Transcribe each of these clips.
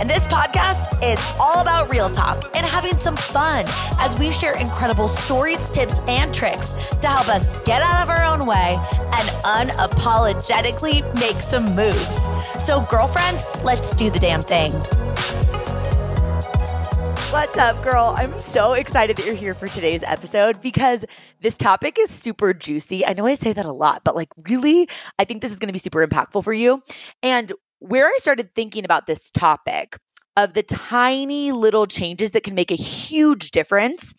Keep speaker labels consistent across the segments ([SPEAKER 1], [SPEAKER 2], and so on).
[SPEAKER 1] And this podcast is all about real talk and having some fun as we share incredible stories, tips, and tricks to help us get out of our own way and unapologetically make some moves. So, girlfriend, let's do the damn thing. What's up, girl? I'm so excited that you're here for today's episode because this topic is super juicy. I know I say that a lot, but like, really, I think this is going to be super impactful for you. And where I started thinking about this topic of the tiny little changes that can make a huge difference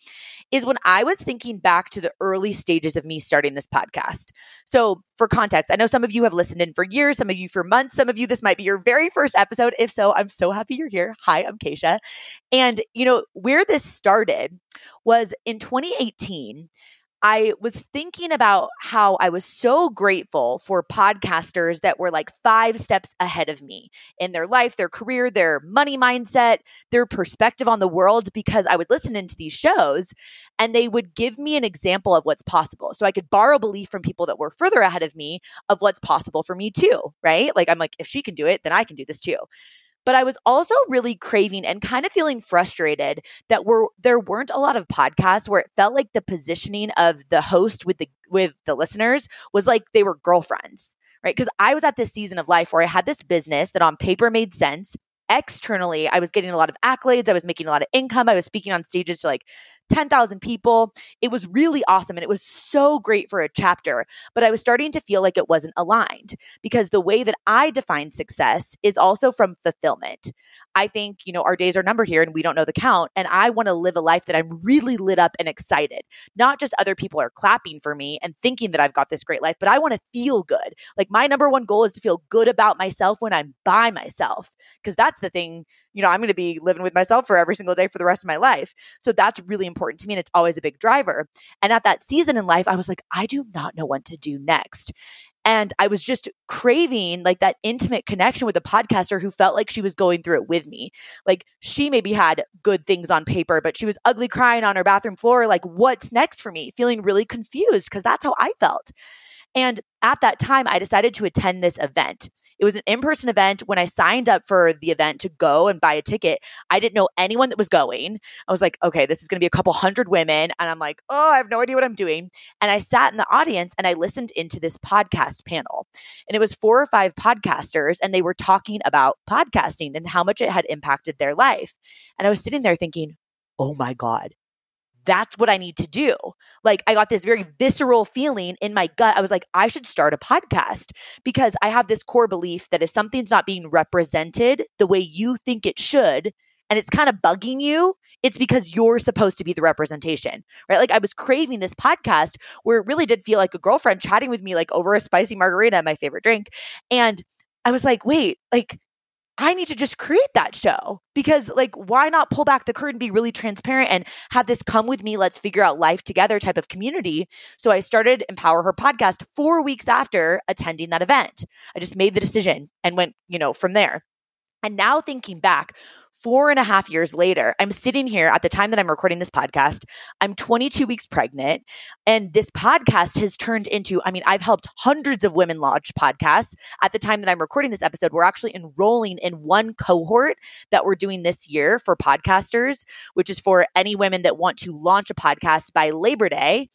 [SPEAKER 1] is when I was thinking back to the early stages of me starting this podcast. So, for context, I know some of you have listened in for years, some of you for months, some of you, this might be your very first episode. If so, I'm so happy you're here. Hi, I'm Keisha. And, you know, where this started was in 2018. I was thinking about how I was so grateful for podcasters that were like five steps ahead of me in their life, their career, their money mindset, their perspective on the world, because I would listen into these shows and they would give me an example of what's possible. So I could borrow belief from people that were further ahead of me of what's possible for me too, right? Like I'm like, if she can do it, then I can do this too. But I was also really craving and kind of feeling frustrated that were there weren't a lot of podcasts where it felt like the positioning of the host with the with the listeners was like they were girlfriends, right? Because I was at this season of life where I had this business that on paper made sense. Externally, I was getting a lot of accolades. I was making a lot of income. I was speaking on stages to like 10,000 people. It was really awesome and it was so great for a chapter, but I was starting to feel like it wasn't aligned because the way that I define success is also from fulfillment. I think, you know, our days are numbered here and we don't know the count. And I want to live a life that I'm really lit up and excited. Not just other people are clapping for me and thinking that I've got this great life, but I want to feel good. Like my number one goal is to feel good about myself when I'm by myself. Cause that's the thing you know, I'm going to be living with myself for every single day for the rest of my life. So that's really important to me. And it's always a big driver. And at that season in life, I was like, I do not know what to do next. And I was just craving like that intimate connection with a podcaster who felt like she was going through it with me. Like she maybe had good things on paper, but she was ugly crying on her bathroom floor. Like, what's next for me? Feeling really confused because that's how I felt. And at that time, I decided to attend this event. It was an in person event. When I signed up for the event to go and buy a ticket, I didn't know anyone that was going. I was like, okay, this is going to be a couple hundred women. And I'm like, oh, I have no idea what I'm doing. And I sat in the audience and I listened into this podcast panel. And it was four or five podcasters, and they were talking about podcasting and how much it had impacted their life. And I was sitting there thinking, oh my God, that's what I need to do. Like, I got this very visceral feeling in my gut. I was like, I should start a podcast because I have this core belief that if something's not being represented the way you think it should, and it's kind of bugging you, it's because you're supposed to be the representation, right? Like, I was craving this podcast where it really did feel like a girlfriend chatting with me, like over a spicy margarita, my favorite drink. And I was like, wait, like, I need to just create that show because, like, why not pull back the curtain, be really transparent, and have this come with me, let's figure out life together type of community? So I started Empower Her podcast four weeks after attending that event. I just made the decision and went, you know, from there. And now thinking back, four and a half years later, I'm sitting here at the time that I'm recording this podcast. I'm 22 weeks pregnant. And this podcast has turned into, I mean, I've helped hundreds of women launch podcasts. At the time that I'm recording this episode, we're actually enrolling in one cohort that we're doing this year for podcasters, which is for any women that want to launch a podcast by Labor Day.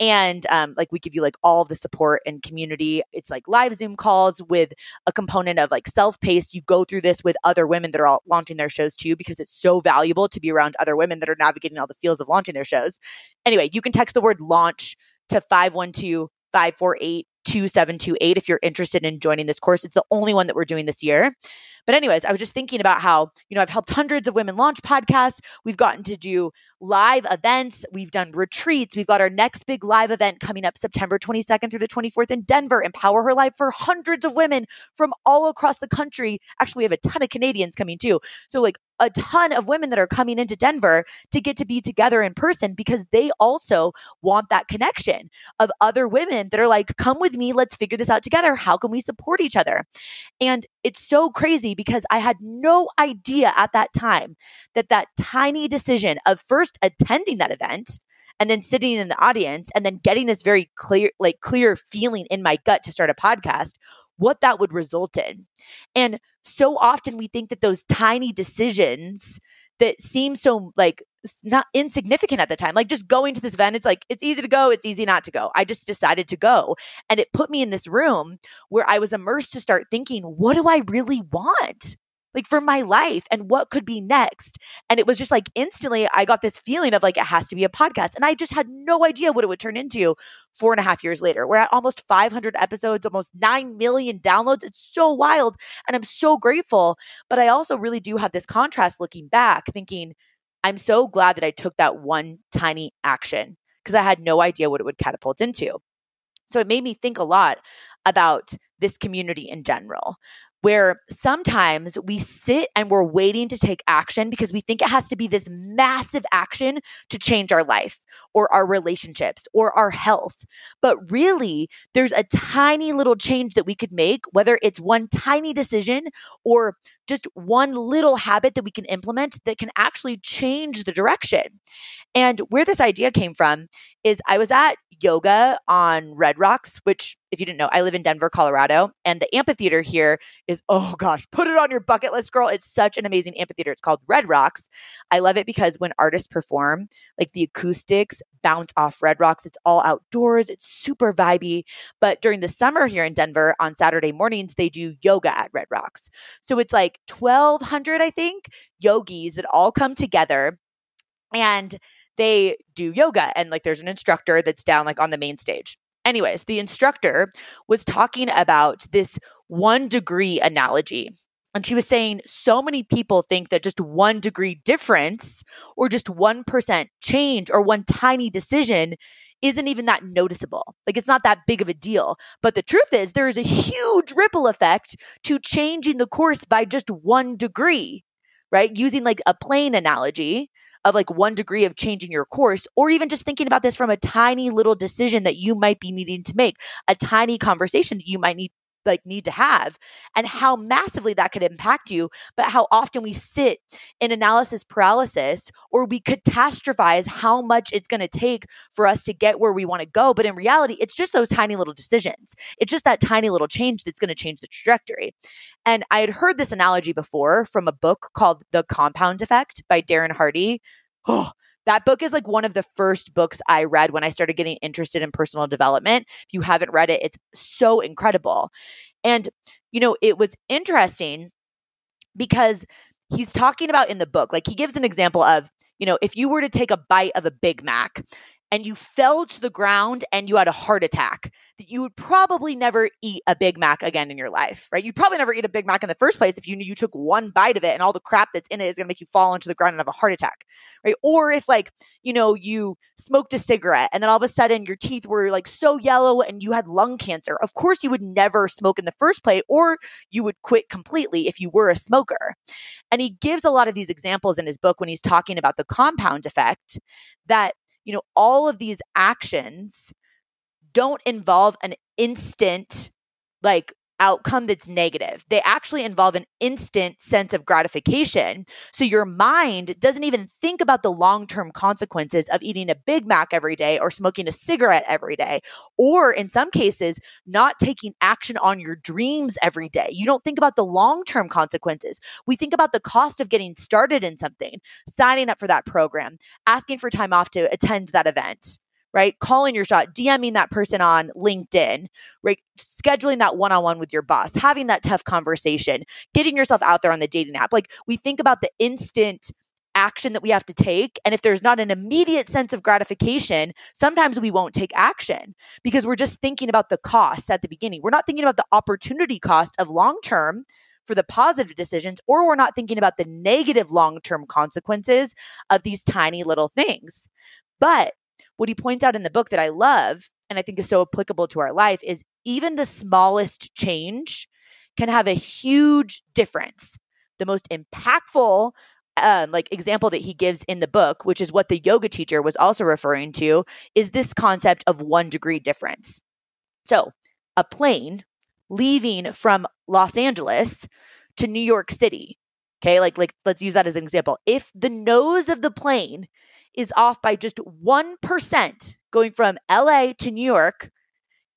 [SPEAKER 1] And um, like we give you like all the support and community. It's like live Zoom calls with a component of like self paced. You go through this with other women that are all launching their shows too, because it's so valuable to be around other women that are navigating all the fields of launching their shows. Anyway, you can text the word launch to 512 548 2728 if you're interested in joining this course. It's the only one that we're doing this year. But, anyways, I was just thinking about how, you know, I've helped hundreds of women launch podcasts. We've gotten to do live events. We've done retreats. We've got our next big live event coming up September 22nd through the 24th in Denver. Empower Her Life for hundreds of women from all across the country. Actually, we have a ton of Canadians coming too. So, like, a ton of women that are coming into Denver to get to be together in person because they also want that connection of other women that are like, come with me, let's figure this out together. How can we support each other? And it's so crazy because I had no idea at that time that that tiny decision of first attending that event and then sitting in the audience and then getting this very clear like clear feeling in my gut to start a podcast what that would result in. And so often we think that those tiny decisions that seem so like not insignificant at the time, like just going to this event, it's like, it's easy to go, it's easy not to go. I just decided to go. And it put me in this room where I was immersed to start thinking, what do I really want? Like for my life and what could be next. And it was just like instantly I got this feeling of like it has to be a podcast. And I just had no idea what it would turn into four and a half years later. We're at almost 500 episodes, almost 9 million downloads. It's so wild. And I'm so grateful. But I also really do have this contrast looking back, thinking, I'm so glad that I took that one tiny action because I had no idea what it would catapult into. So it made me think a lot about this community in general where sometimes we sit and we're waiting to take action because we think it has to be this massive action to change our life or our relationships or our health. But really, there's a tiny little change that we could make, whether it's one tiny decision or just one little habit that we can implement that can actually change the direction. And where this idea came from is I was at yoga on Red Rocks, which, if you didn't know, I live in Denver, Colorado, and the amphitheater here is, oh gosh, put it on your bucket list, girl. It's such an amazing amphitheater. It's called Red Rocks. I love it because when artists perform, like the acoustics bounce off Red Rocks. It's all outdoors, it's super vibey. But during the summer here in Denver on Saturday mornings, they do yoga at Red Rocks. So it's like 1,200, I think, yogis that all come together and they do yoga. And like there's an instructor that's down like on the main stage. Anyways, the instructor was talking about this one degree analogy. And she was saying so many people think that just one degree difference or just 1% change or one tiny decision isn't even that noticeable. Like it's not that big of a deal. But the truth is, there is a huge ripple effect to changing the course by just one degree, right? Using like a plane analogy of like one degree of changing your course, or even just thinking about this from a tiny little decision that you might be needing to make, a tiny conversation that you might need like need to have and how massively that could impact you but how often we sit in analysis paralysis or we catastrophize how much it's going to take for us to get where we want to go but in reality it's just those tiny little decisions. It's just that tiny little change that's going to change the trajectory. And i had heard this analogy before from a book called the compound effect by darren hardy. Oh that book is like one of the first books I read when I started getting interested in personal development. If you haven't read it, it's so incredible. And, you know, it was interesting because he's talking about in the book, like he gives an example of, you know, if you were to take a bite of a Big Mac and you fell to the ground and you had a heart attack, that you would probably never eat a Big Mac again in your life, right? You'd probably never eat a Big Mac in the first place if you knew you took one bite of it and all the crap that's in it is going to make you fall into the ground and have a heart attack, right? Or if, like, you know, you smoked a cigarette and then all of a sudden your teeth were like so yellow and you had lung cancer, of course you would never smoke in the first place or you would quit completely if you were a smoker. And he gives a lot of these examples in his book when he's talking about the compound effect that you know, all of these actions don't involve an instant, like, outcome that's negative. They actually involve an instant sense of gratification. So your mind doesn't even think about the long term consequences of eating a Big Mac every day or smoking a cigarette every day, or in some cases, not taking action on your dreams every day. You don't think about the long term consequences. We think about the cost of getting started in something, signing up for that program, asking for time off to attend that event right? Calling your shot, DMing that person on LinkedIn, right? Scheduling that one on one with your boss, having that tough conversation, getting yourself out there on the dating app. Like we think about the instant action that we have to take. And if there's not an immediate sense of gratification, sometimes we won't take action because we're just thinking about the cost at the beginning. We're not thinking about the opportunity cost of long term for the positive decisions, or we're not thinking about the negative long term consequences of these tiny little things. But what he points out in the book that I love and I think is so applicable to our life is even the smallest change can have a huge difference. The most impactful um, like example that he gives in the book, which is what the yoga teacher was also referring to, is this concept of one degree difference. So, a plane leaving from Los Angeles to New York City. Okay, like like let's use that as an example. If the nose of the plane is off by just 1% going from LA to New York,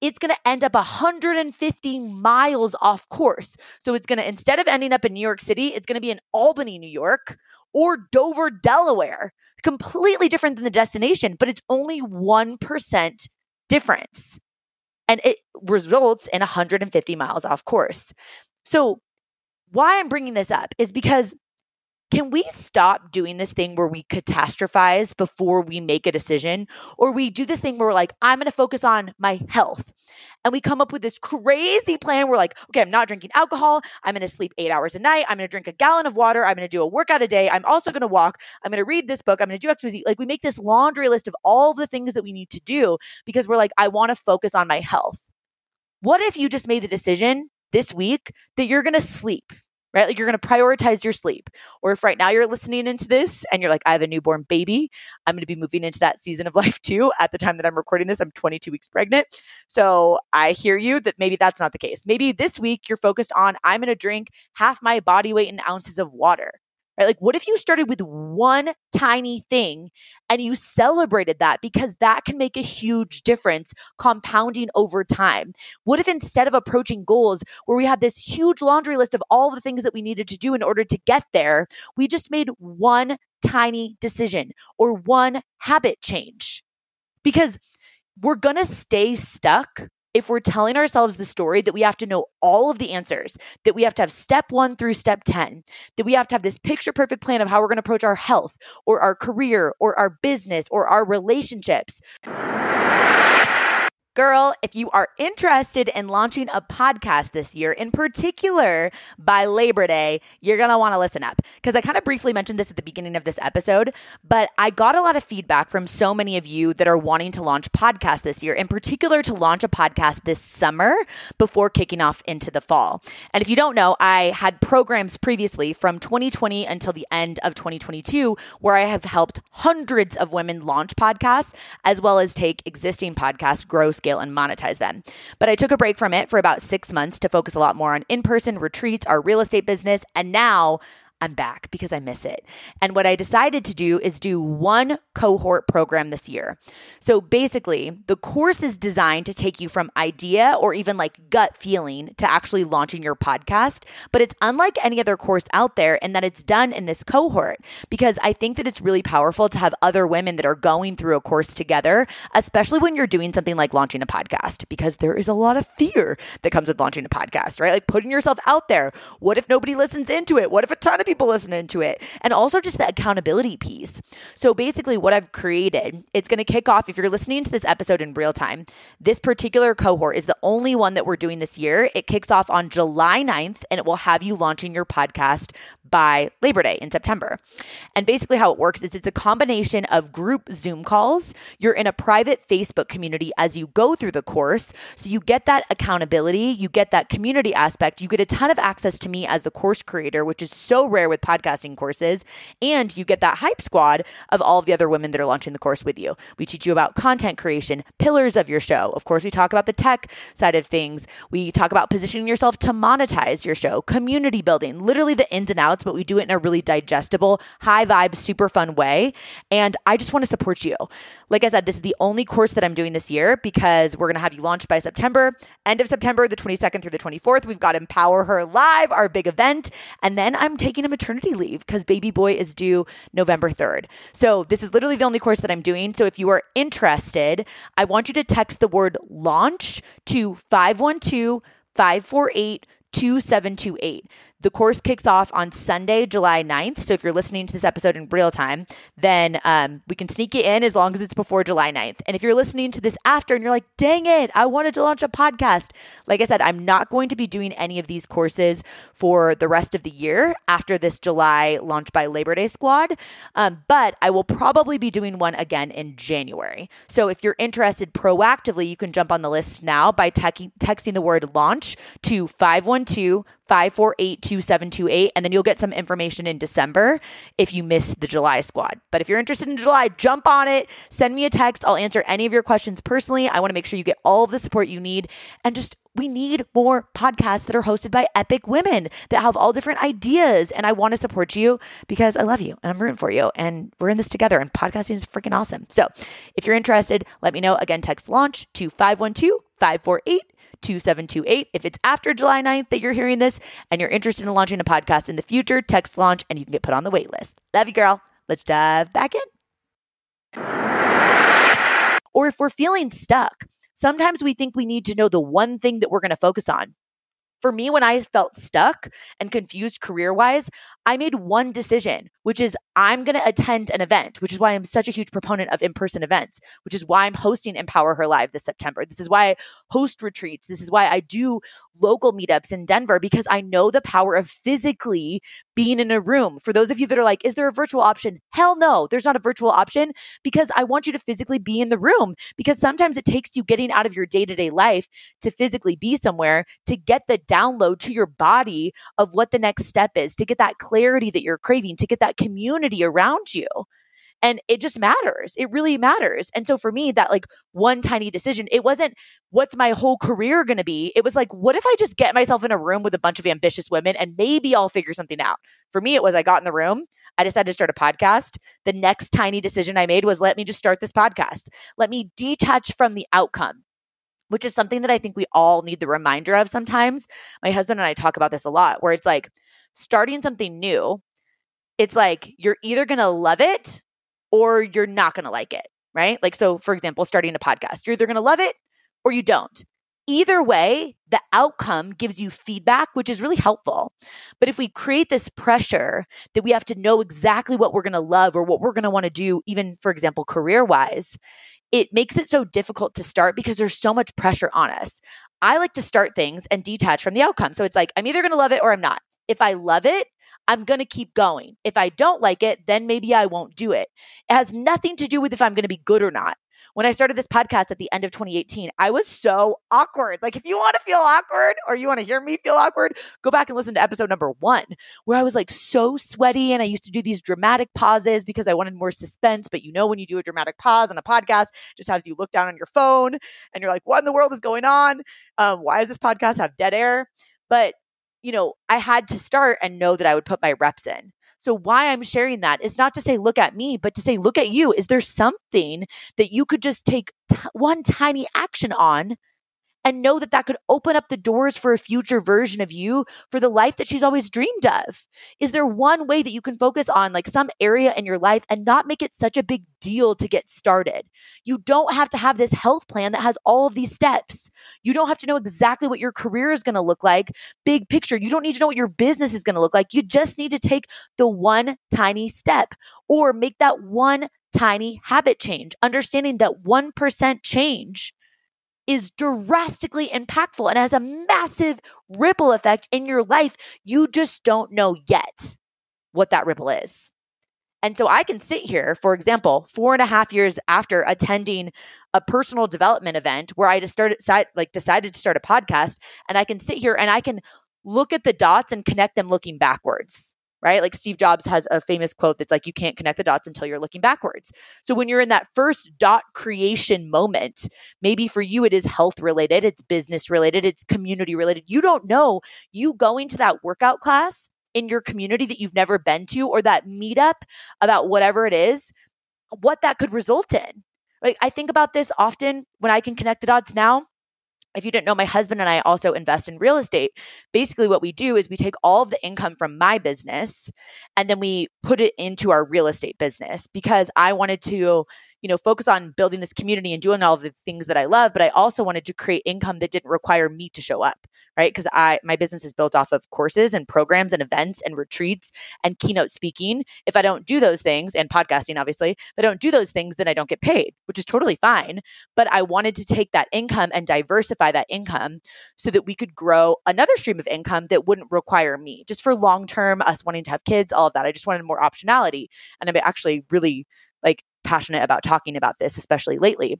[SPEAKER 1] it's going to end up 150 miles off course. So it's going to, instead of ending up in New York City, it's going to be in Albany, New York or Dover, Delaware. Completely different than the destination, but it's only 1% difference. And it results in 150 miles off course. So, why I'm bringing this up is because can we stop doing this thing where we catastrophize before we make a decision? Or we do this thing where we're like, I'm going to focus on my health. And we come up with this crazy plan. We're like, okay, I'm not drinking alcohol. I'm going to sleep eight hours a night. I'm going to drink a gallon of water. I'm going to do a workout a day. I'm also going to walk. I'm going to read this book. I'm going to do XYZ. Like we make this laundry list of all the things that we need to do because we're like, I want to focus on my health. What if you just made the decision this week that you're going to sleep? Right? Like you're going to prioritize your sleep. Or if right now you're listening into this and you're like, I have a newborn baby, I'm going to be moving into that season of life too. At the time that I'm recording this, I'm 22 weeks pregnant. So I hear you that maybe that's not the case. Maybe this week you're focused on, I'm going to drink half my body weight in ounces of water right? Like, what if you started with one tiny thing and you celebrated that because that can make a huge difference compounding over time? What if instead of approaching goals where we had this huge laundry list of all the things that we needed to do in order to get there, we just made one tiny decision or one habit change? Because we're going to stay stuck if we're telling ourselves the story that we have to know all of the answers, that we have to have step one through step 10, that we have to have this picture perfect plan of how we're going to approach our health or our career or our business or our relationships. Girl, if you are interested in launching a podcast this year, in particular by Labor Day, you're going to want to listen up because I kind of briefly mentioned this at the beginning of this episode, but I got a lot of feedback from so many of you that are wanting to launch podcasts this year, in particular to launch a podcast this summer before kicking off into the fall. And if you don't know, I had programs previously from 2020 until the end of 2022 where I have helped hundreds of women launch podcasts as well as take existing podcasts, grow scale and monetize them. But I took a break from it for about six months to focus a lot more on in person retreats, our real estate business, and now I'm back because I miss it. And what I decided to do is do one cohort program this year. So basically, the course is designed to take you from idea or even like gut feeling to actually launching your podcast. But it's unlike any other course out there in that it's done in this cohort because I think that it's really powerful to have other women that are going through a course together, especially when you're doing something like launching a podcast, because there is a lot of fear that comes with launching a podcast, right? Like putting yourself out there. What if nobody listens into it? What if a ton of people listening to it. And also just the accountability piece. So basically, what I've created, it's going to kick off if you're listening to this episode in real time. This particular cohort is the only one that we're doing this year. It kicks off on July 9th and it will have you launching your podcast by Labor Day in September. And basically, how it works is it's a combination of group Zoom calls. You're in a private Facebook community as you go through the course. So you get that accountability, you get that community aspect, you get a ton of access to me as the course creator, which is so rare with podcasting courses. And you get that hype squad of all of the other women that are launching the course with you. We teach you about content creation, pillars of your show. Of course, we talk about the tech side of things. We talk about positioning yourself to monetize your show, community building, literally the ins and outs, but we do it in a really digestible, high vibe, super fun way. And I just want to support you. Like I said, this is the only course that I'm doing this year because we're going to have you launched by September, end of September, the 22nd through the 24th. We've got Empower Her Live, our big event. And then I'm taking a maternity leave because baby boy is due November 3rd. So this is literally the only course that I'm doing. So if you are interested, I want you to text the word launch to 512 548 2728. The course kicks off on Sunday, July 9th. So if you're listening to this episode in real time, then um, we can sneak you in as long as it's before July 9th. And if you're listening to this after and you're like, dang it, I wanted to launch a podcast. Like I said, I'm not going to be doing any of these courses for the rest of the year after this July launch by Labor Day squad. Um, but I will probably be doing one again in January. So if you're interested proactively, you can jump on the list now by te- texting the word launch to 512 548 2728. And then you'll get some information in December if you miss the July squad. But if you're interested in July, jump on it. Send me a text. I'll answer any of your questions personally. I want to make sure you get all of the support you need. And just, we need more podcasts that are hosted by epic women that have all different ideas. And I want to support you because I love you and I'm rooting for you. And we're in this together. And podcasting is freaking awesome. So if you're interested, let me know. Again, text launch to 512 548 2728. If it's after July 9th that you're hearing this and you're interested in launching a podcast in the future, text launch and you can get put on the wait list. Love you, girl. Let's dive back in. Or if we're feeling stuck, sometimes we think we need to know the one thing that we're going to focus on. For me, when I felt stuck and confused career wise, I made one decision, which is I'm going to attend an event, which is why I'm such a huge proponent of in person events, which is why I'm hosting Empower Her Live this September. This is why I host retreats. This is why I do local meetups in Denver because I know the power of physically being in a room. For those of you that are like, is there a virtual option? Hell no, there's not a virtual option because I want you to physically be in the room because sometimes it takes you getting out of your day to day life to physically be somewhere to get the download to your body of what the next step is, to get that clarity that you're craving, to get that community around you. And it just matters. It really matters. And so for me, that like one tiny decision, it wasn't what's my whole career going to be? It was like, what if I just get myself in a room with a bunch of ambitious women and maybe I'll figure something out? For me, it was I got in the room. I decided to start a podcast. The next tiny decision I made was let me just start this podcast. Let me detach from the outcome which is something that I think we all need the reminder of sometimes. My husband and I talk about this a lot, where it's like starting something new, it's like you're either going to love it or you're not going to like it, right? Like, so for example, starting a podcast, you're either going to love it or you don't. Either way, the outcome gives you feedback, which is really helpful. But if we create this pressure that we have to know exactly what we're going to love or what we're going to want to do, even for example, career wise, it makes it so difficult to start because there's so much pressure on us. I like to start things and detach from the outcome. So it's like, I'm either going to love it or I'm not. If I love it, I'm going to keep going. If I don't like it, then maybe I won't do it. It has nothing to do with if I'm going to be good or not. When I started this podcast at the end of 2018, I was so awkward. Like, if you want to feel awkward or you want to hear me feel awkward, go back and listen to episode number one, where I was like so sweaty and I used to do these dramatic pauses because I wanted more suspense. But you know, when you do a dramatic pause on a podcast, just has you look down on your phone and you're like, what in the world is going on? Um, why does this podcast have dead air? But you know, I had to start and know that I would put my reps in. So, why I'm sharing that is not to say, look at me, but to say, look at you. Is there something that you could just take t- one tiny action on and know that that could open up the doors for a future version of you for the life that she's always dreamed of? Is there one way that you can focus on like some area in your life and not make it such a big deal to get started? You don't have to have this health plan that has all of these steps. You don't have to know exactly what your career is going to look like, big picture. You don't need to know what your business is going to look like. You just need to take the one tiny step or make that one tiny habit change, understanding that 1% change is drastically impactful and has a massive ripple effect in your life. You just don't know yet what that ripple is. And so I can sit here, for example, four and a half years after attending a personal development event where I just started, like decided to start a podcast, and I can sit here and I can look at the dots and connect them looking backwards right? Like Steve Jobs has a famous quote that's like, you can't connect the dots until you're looking backwards. So when you're in that first dot creation moment, maybe for you it is health related, it's business related, it's community related. You don't know. You going to that workout class in your community that you've never been to or that meetup about whatever it is, what that could result in. Like I think about this often when I can connect the dots now if you didn't know, my husband and I also invest in real estate. Basically, what we do is we take all of the income from my business and then we put it into our real estate business because I wanted to you know, focus on building this community and doing all the things that I love, but I also wanted to create income that didn't require me to show up, right? Because I my business is built off of courses and programs and events and retreats and keynote speaking. If I don't do those things and podcasting, obviously, if I don't do those things, then I don't get paid, which is totally fine. But I wanted to take that income and diversify that income so that we could grow another stream of income that wouldn't require me just for long term, us wanting to have kids, all of that. I just wanted more optionality. And I'm actually really like passionate about talking about this, especially lately.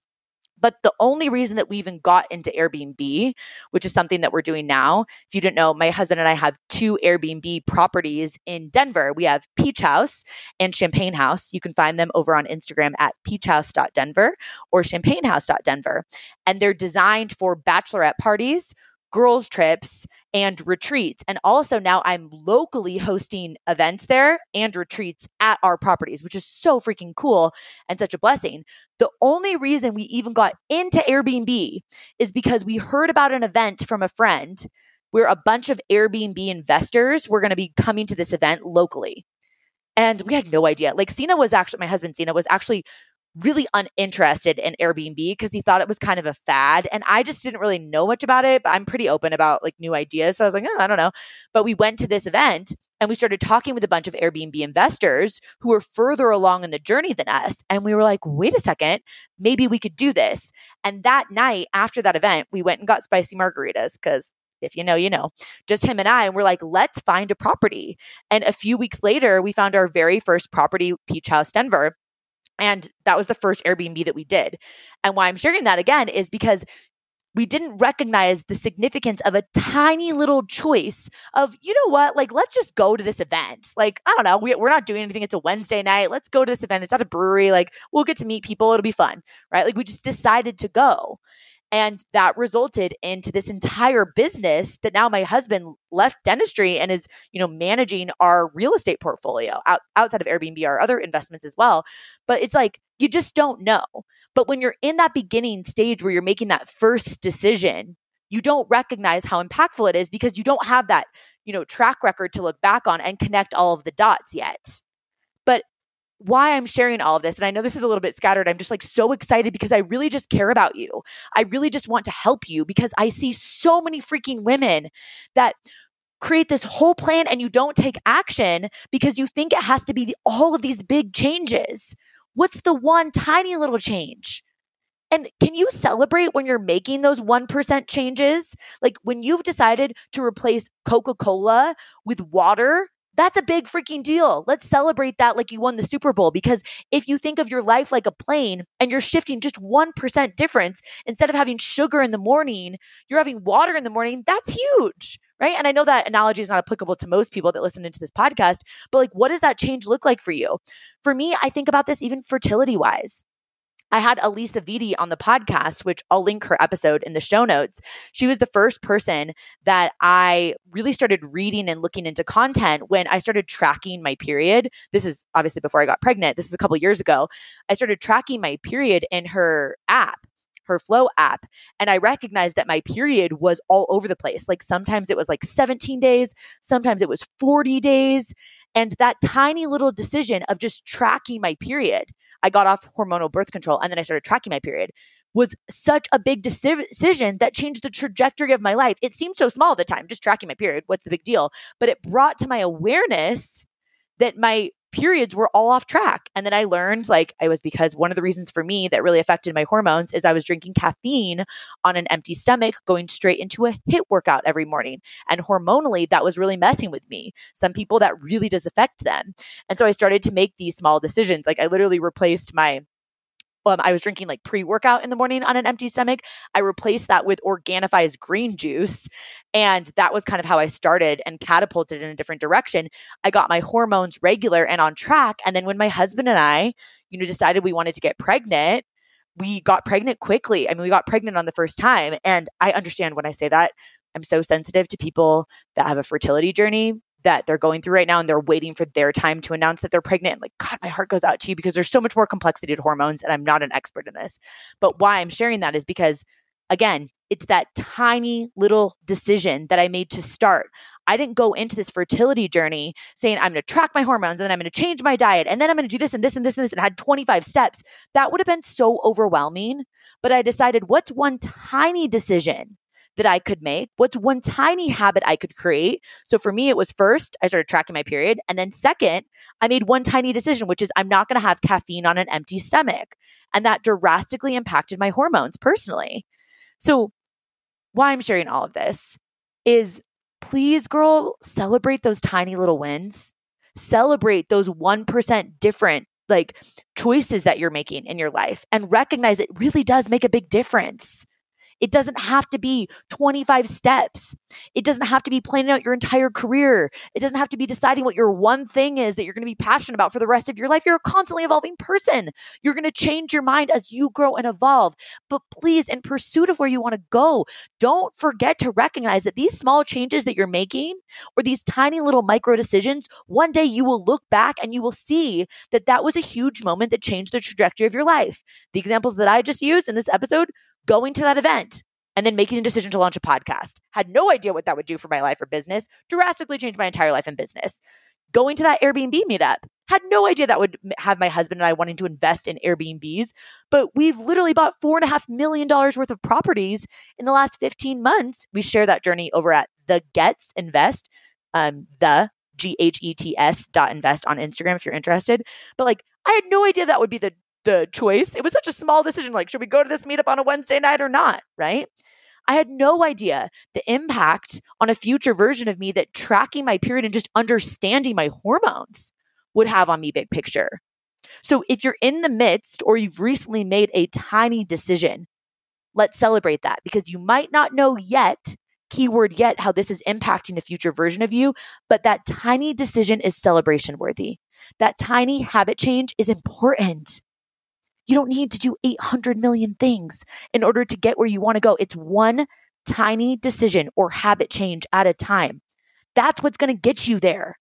[SPEAKER 1] But the only reason that we even got into Airbnb, which is something that we're doing now, if you didn't know, my husband and I have two Airbnb properties in Denver. We have Peach House and Champagne House. You can find them over on Instagram at peachhouse.denver or champagnehouse.denver. And they're designed for bachelorette parties girls trips and retreats. And also now I'm locally hosting events there and retreats at our properties, which is so freaking cool and such a blessing. The only reason we even got into Airbnb is because we heard about an event from a friend where a bunch of Airbnb investors were going to be coming to this event locally. And we had no idea. Like Sina was actually, my husband Sina was actually really uninterested in Airbnb because he thought it was kind of a fad. And I just didn't really know much about it, but I'm pretty open about like new ideas. So I was like, oh, I don't know. But we went to this event and we started talking with a bunch of Airbnb investors who were further along in the journey than us. And we were like, wait a second, maybe we could do this. And that night after that event, we went and got spicy margaritas because if you know, you know, just him and I. And we're like, let's find a property. And a few weeks later, we found our very first property, Peach House Denver. And that was the first Airbnb that we did. And why I'm sharing that again is because we didn't recognize the significance of a tiny little choice of, you know what, like, let's just go to this event. Like, I don't know, we, we're not doing anything. It's a Wednesday night. Let's go to this event. It's at a brewery. Like, we'll get to meet people. It'll be fun, right? Like, we just decided to go. And that resulted into this entire business that now my husband left dentistry and is, you know, managing our real estate portfolio out, outside of Airbnb, our other investments as well. But it's like, you just don't know. But when you're in that beginning stage where you're making that first decision, you don't recognize how impactful it is because you don't have that, you know, track record to look back on and connect all of the dots yet. Why I'm sharing all of this. And I know this is a little bit scattered. I'm just like so excited because I really just care about you. I really just want to help you because I see so many freaking women that create this whole plan and you don't take action because you think it has to be the, all of these big changes. What's the one tiny little change? And can you celebrate when you're making those 1% changes? Like when you've decided to replace Coca Cola with water that's a big freaking deal. Let's celebrate that like you won the Super Bowl. Because if you think of your life like a plane and you're shifting just 1% difference, instead of having sugar in the morning, you're having water in the morning, that's huge. Right. And I know that analogy is not applicable to most people that listen into this podcast, but like, what does that change look like for you? For me, I think about this even fertility wise. I had Alisa Vitti on the podcast, which I'll link her episode in the show notes. She was the first person that I really started reading and looking into content when I started tracking my period. This is obviously before I got pregnant. This is a couple years ago. I started tracking my period in her app her flow app and i recognized that my period was all over the place like sometimes it was like 17 days sometimes it was 40 days and that tiny little decision of just tracking my period I got off hormonal birth control and then I started tracking my period was such a big decision that changed the trajectory of my life. It seemed so small at the time, just tracking my period. What's the big deal? But it brought to my awareness that my periods were all off track. And then I learned like it was because one of the reasons for me that really affected my hormones is I was drinking caffeine on an empty stomach, going straight into a HIIT workout every morning. And hormonally, that was really messing with me. Some people that really does affect them. And so I started to make these small decisions. Like I literally replaced my um, I was drinking like pre workout in the morning on an empty stomach. I replaced that with Organifi's green juice. And that was kind of how I started and catapulted in a different direction. I got my hormones regular and on track. And then when my husband and I, you know, decided we wanted to get pregnant, we got pregnant quickly. I mean, we got pregnant on the first time. And I understand when I say that. I'm so sensitive to people that have a fertility journey that they're going through right now and they're waiting for their time to announce that they're pregnant. Like, God, my heart goes out to you because there's so much more complexity to hormones and I'm not an expert in this. But why I'm sharing that is because, again, it's that tiny little decision that I made to start. I didn't go into this fertility journey saying, I'm going to track my hormones and then I'm going to change my diet and then I'm going to do this and this and this and this and had 25 steps. That would have been so overwhelming. But I decided, what's one tiny decision that I could make? What's one tiny habit I could create? So for me, it was first, I started tracking my period. And then second, I made one tiny decision, which is I'm not going to have caffeine on an empty stomach. And that drastically impacted my hormones personally. So why I'm sharing all of this is please, girl, celebrate those tiny little wins. Celebrate those 1% different like choices that you're making in your life and recognize it really does make a big difference. It doesn't have to be 25 steps. It doesn't have to be planning out your entire career. It doesn't have to be deciding what your one thing is that you're going to be passionate about for the rest of your life. You're a constantly evolving person. You're going to change your mind as you grow and evolve. But please, in pursuit of where you want to go, don't forget to recognize that these small changes that you're making or these tiny little micro decisions, one day you will look back and you will see that that was a huge moment that changed the trajectory of your life. The examples that I just used in this episode going to that event and then making the decision to launch a podcast. Had no idea what that would do for my life or business, drastically changed my entire life and business. Going to that Airbnb meetup, had no idea that would have my husband and I wanting to invest in Airbnbs, but we've literally bought four and a half million dollars worth of properties in the last 15 months. We share that journey over at the Gets Invest, um, the G H E T S dot invest on Instagram if you're interested. But like, I had no idea that would be the the choice. It was such a small decision. Like, should we go to this meetup on a Wednesday night or not? Right. I had no idea the impact on a future version of me that tracking my period and just understanding my hormones would have on me, big picture. So, if you're in the midst or you've recently made a tiny decision, let's celebrate that because you might not know yet, keyword yet, how this is impacting a future version of you, but that tiny decision is celebration worthy. That tiny habit change is important. You don't need to do 800 million things in order to get where you want to go. It's one tiny decision or habit change at a time. That's what's going to get you there.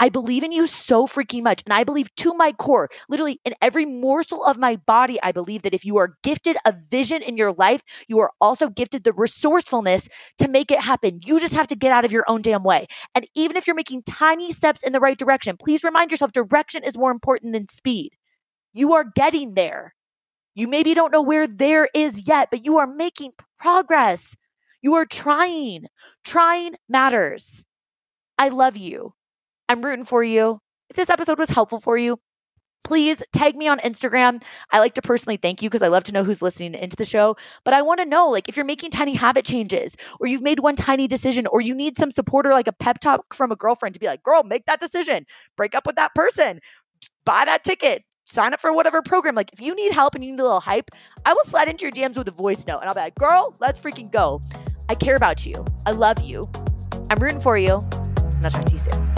[SPEAKER 1] I believe in you so freaking much. And I believe to my core, literally in every morsel of my body, I believe that if you are gifted a vision in your life, you are also gifted the resourcefulness to make it happen. You just have to get out of your own damn way. And even if you're making tiny steps in the right direction, please remind yourself direction is more important than speed. You are getting there. You maybe don't know where there is yet, but you are making progress. You are trying. Trying matters. I love you. I'm rooting for you. If this episode was helpful for you, please tag me on Instagram. I like to personally thank you because I love to know who's listening into the show. But I want to know, like, if you're making tiny habit changes or you've made one tiny decision or you need some support or like a pep talk from a girlfriend to be like, girl, make that decision, break up with that person, buy that ticket, sign up for whatever program. Like, if you need help and you need a little hype, I will slide into your DMs with a voice note and I'll be like, girl, let's freaking go. I care about you. I love you. I'm rooting for you. And I'll talk to you soon.